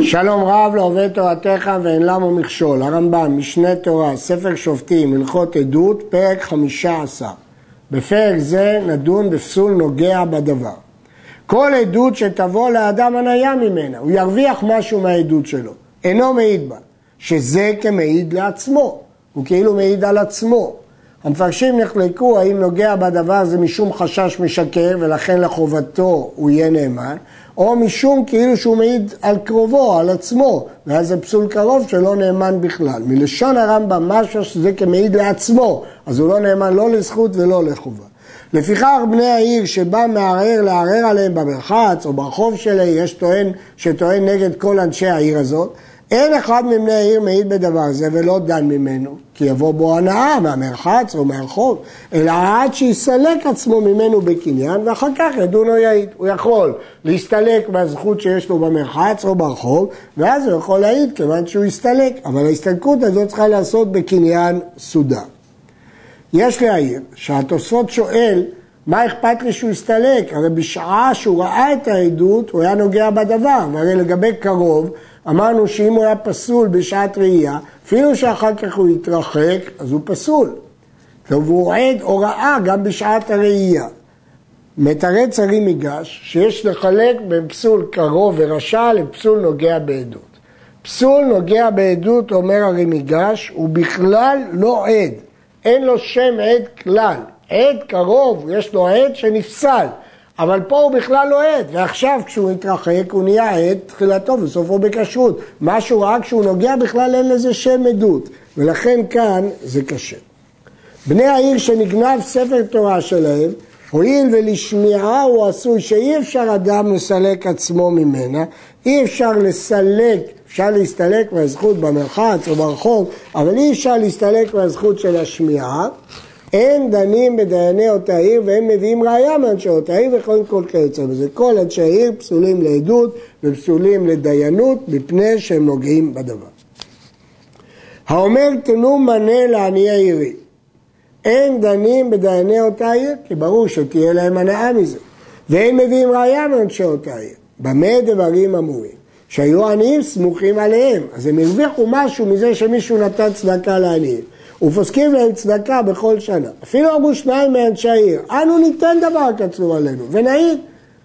שלום רב לא עובד תורתך ואין למה מכשול, הרמב"ם, משנה תורה, ספר שופטים, הלכות עדות, פרק חמישה עשר. בפרק זה נדון בפסול נוגע בדבר. כל עדות שתבוא לאדם הניה ממנה, הוא ירוויח משהו מהעדות שלו, אינו מעיד בה, שזה כמעיד לעצמו, הוא כאילו מעיד על עצמו. המפרשים נחלקו האם נוגע בדבר זה משום חשש משקר ולכן לחובתו הוא יהיה נאמן, או משום כאילו שהוא מעיד על קרובו, על עצמו, ואז זה פסול קרוב שלא נאמן בכלל. מלשון הרמב"ם משהו שזה כמעיד לעצמו, אז הוא לא נאמן לא לזכות ולא לחובה. לפיכך בני העיר שבא מערער לערער עליהם במרחץ או ברחוב שלהם, יש טוען שטוען נגד כל אנשי העיר הזאת, אין אחד מבני העיר מעיד בדבר זה ולא דן ממנו, כי יבוא בו הנאה מהמרחץ או מהרחוב, אלא עד שיסלק עצמו ממנו בקניין ואחר כך ידון או יעיד. הוא יכול להסתלק מהזכות שיש לו במרחץ או ברחוב, ואז הוא יכול להעיד כיוון שהוא הסתלק, אבל ההסתלקות הזאת צריכה לעשות בקניין סודר. יש להעיר שהתוספות שואל מה אכפת לי שהוא הסתלק? הרי בשעה שהוא ראה את העדות הוא היה נוגע בדבר, והרי לגבי קרוב אמרנו שאם הוא היה פסול בשעת ראייה, אפילו שאחר כך הוא יתרחק, אז הוא פסול. והוא עד הוראה גם בשעת הראייה. מתרץ הרי מיגש שיש לחלק בין פסול קרוב ורשע לפסול נוגע בעדות. פסול נוגע בעדות, אומר הרי מיגש, הוא בכלל לא עד, אין לו שם עד כלל. עד קרוב, יש לו עד שנפסל. אבל פה הוא בכלל לא עד, ועכשיו כשהוא התרחק הוא נהיה עד, תחילתו וסופו בכשרות. מה שהוא ראה כשהוא נוגע בכלל אין לזה שם עדות, ולכן כאן זה קשה. בני העיר שנגנב ספר תורה שלהם, הואיל ולשמיעה הוא עשוי שאי אפשר אדם לסלק עצמו ממנה, אי אפשר לסלק, אפשר להסתלק מהזכות במרחץ או ברחוב, אבל אי אפשר להסתלק מהזכות של השמיעה. אין דנים בדייני אותה עיר ואין מביאים ראייה מאנשי אותה עיר וכל כל כיוצא בזה. כל אנשי העיר פסולים לעדות ופסולים לדיינות מפני שהם נוגעים בדבר. האומר תנו מנה לעניי עירי. אין דנים בדייני אותה עיר, כי ברור שתהיה להם הנאה מזה. ואין מביאים ראייה מאנשי אותה עיר. במה דברים אמורים? שהיו עניים סמוכים עליהם, אז הם הרוויחו משהו מזה שמישהו נתן צדקה לעניים. ופוסקים להם צדקה בכל שנה. אפילו אמרו שניים מאנשי העיר, אנו ניתן דבר קצוב עלינו, ונעיד.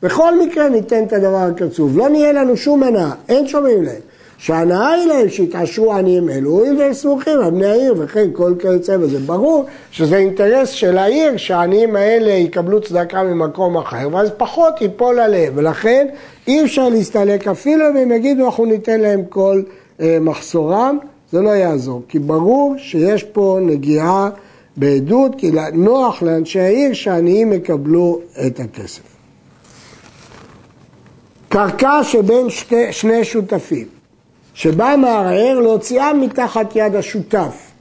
בכל מקרה ניתן את הדבר הקצוב, לא נהיה לנו שום הנאה, אין שומעים להם. שההנאה היא להם שיתעשרו עניים אלו, הואיל והם סמוכים על בני העיר וכן כל כיוצא בזה. ברור שזה אינטרס של העיר שהעניים האלה יקבלו צדקה ממקום אחר, ואז פחות ייפול עליהם, ולכן אי אפשר להסתלק אפילו אם הם יגידו אנחנו ניתן להם כל אה, מחסורם. זה לא יעזור, כי ברור שיש פה נגיעה בעדות, כי נוח לאנשי העיר שהעניים יקבלו את הכסף. קרקע שבין שתי, שני שותפים, שבא מערער להוציאה מתחת יד השותף,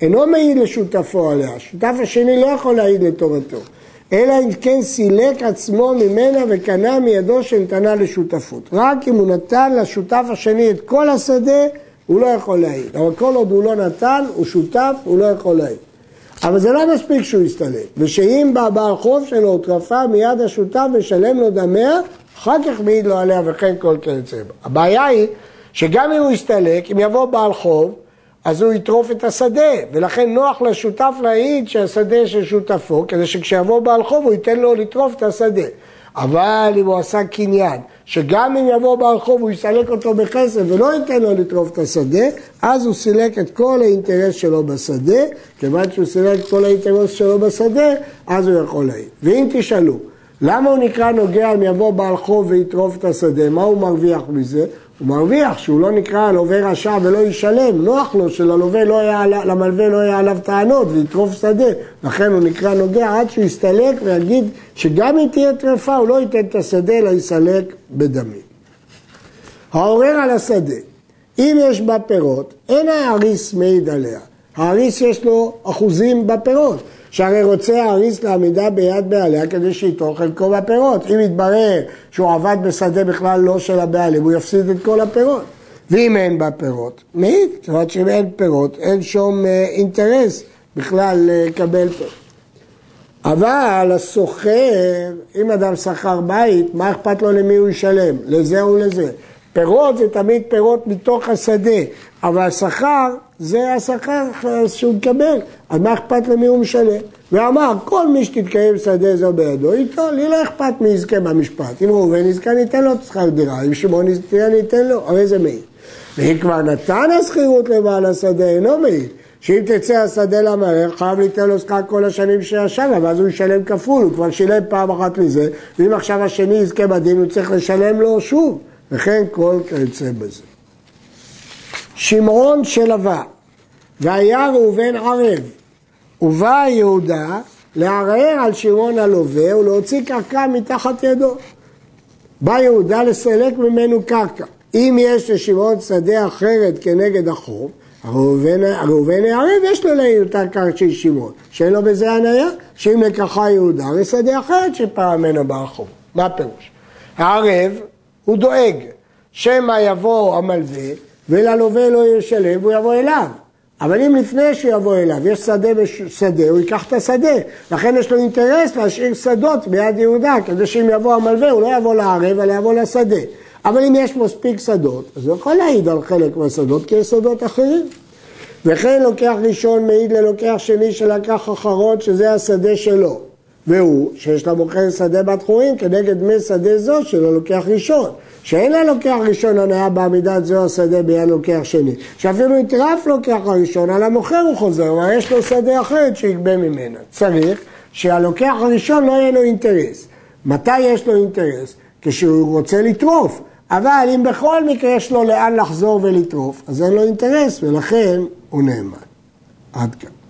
אינו מעיד לשותפו עליה, השותף השני לא יכול להעיד לטובתו, אלא אם כן סילק עצמו ממנה וקנה מידו שנתנה לשותפות. רק אם הוא נתן לשותף השני את כל השדה, הוא לא יכול להעיד. אבל כל עוד הוא לא נתן, הוא שותף, הוא לא יכול להעיד. אבל זה לא מספיק שהוא יסתלק. ושאם בא בעל חוב שלו טרפה מיד השותף ושלם לו דמיה, אחר כך מעיד לו עליה וכן כל כיוצא בה. הבעיה היא שגם אם הוא יסתלק, אם יבוא בעל חוב, אז הוא יטרוף את השדה, ולכן נוח לשותף להעיד שהשדה של שותפו, כדי שכשיבוא בעל חוב הוא ייתן לו לטרוף את השדה. אבל אם הוא עשה קניין, שגם אם יבוא ברחוב הוא יסלק אותו בכסף ולא ייתן לו לטרוף את השדה, אז הוא סילק את כל האינטרס שלו בשדה, כיוון שהוא סילק את כל האינטרס שלו בשדה, אז הוא יכול להעיד. ואם תשאלו, למה הוא נקרא נוגע אם יבוא בעל חוב ויטרוף את השדה? מה הוא מרוויח מזה? הוא מרוויח שהוא לא נקרא לווה רשע ולא ישלם, נוח לו שלמלווה לא היה, לא היה עליו טענות ויטרוף שדה, לכן הוא נקרא נוגע עד שהוא יסתלק ויגיד שגם אם תהיה טרפה הוא לא ייתן את השדה אלא יסלק בדמים. העורר על השדה, אם יש בה פירות, אין האריס מעיד עליה, האריס יש לו אחוזים בפירות, שהרי רוצה האריס לעמידה ביד בעליה כדי שייטול חלקו בפירות. אם יתברר שהוא עבד בשדה בכלל לא של הבעלים, הוא יפסיד את כל הפירות. ואם אין בה פירות, מעיד, זאת אומרת שאם אין פירות, אין שום אה, אינטרס בכלל לקבל פירות. אבל הסוחר, אם אדם שכר בית, מה אכפת לו למי הוא ישלם? לזה או לזה? פירות זה תמיד פירות מתוך השדה, אבל שכר זה השכר שהוא מקבל, אז מה אכפת למי הוא משלם? ואמר, כל מי שתתקיים שדה זו בידו, איתו, לי לא אכפת מי יזכה במשפט. אם ראובן יזכה, ניתן לו שכר דירה, אם שמעון יזכה, ניתן לו, הרי זה מעיד. ואם כבר נתן השכירות לבעל השדה, אינו מעיד. שאם תצא השדה למהר, חייב ליתן לו שכר כל השנים שישב, ואז הוא ישלם כפול, הוא כבר שילם פעם אחת לזה, ואם עכשיו השני יזכה בדין, הוא צריך לשלם לו שוב, וכן כל כיוצא בזה. שמעון שלווה, והיה ראובן ערב, ובא יהודה לערער על שמעון הלווה ולהוציא קרקע מתחת ידו. בא יהודה לסלק ממנו קרקע. אם יש לשמעון שדה אחרת כנגד החוב, ראובן הערב יש לו ליותר קרקע של שמעון, שאין לו בזה הניה, שאם לקחה יהודה, הרי שדה אחרת שפעם ממנו בא החוב. מה הפירוש? הערב הוא דואג שמא יבוא המלווה וללווה לא ישלם והוא יבוא אליו. אבל אם לפני שיבוא אליו יש שדה בשדה, הוא ייקח את השדה. לכן יש לו אינטרס להשאיר שדות ביד יהודה, כדי שאם יבוא המלווה הוא לא יבוא לערב, אלא יבוא לשדה. אבל אם יש מספיק שדות, אז הוא יכול להעיד על חלק מהשדות, כי יש שדות אחרים. וכן לוקח ראשון מעיד ללוקח שני שלקח אחרון, שזה השדה שלו. והוא, שיש למוכר שדה בת חורים, כנגד דמי שדה זו שלו לוקח ראשון. שאין לה לוקח ראשון הנאה בעמידת זו השדה ביד לוקח שני. שאפילו יטרף לוקח הראשון, על המוכר הוא חוזר, אבל יש לו שדה אחרת שיגבה ממנה. צריך שהלוקח הראשון לא יהיה לו אינטרס. מתי יש לו אינטרס? כשהוא רוצה לטרוף. אבל אם בכל מקרה יש לו לאן לחזור ולטרוף, אז אין לו אינטרס ולכן הוא נאמן. עד כאן.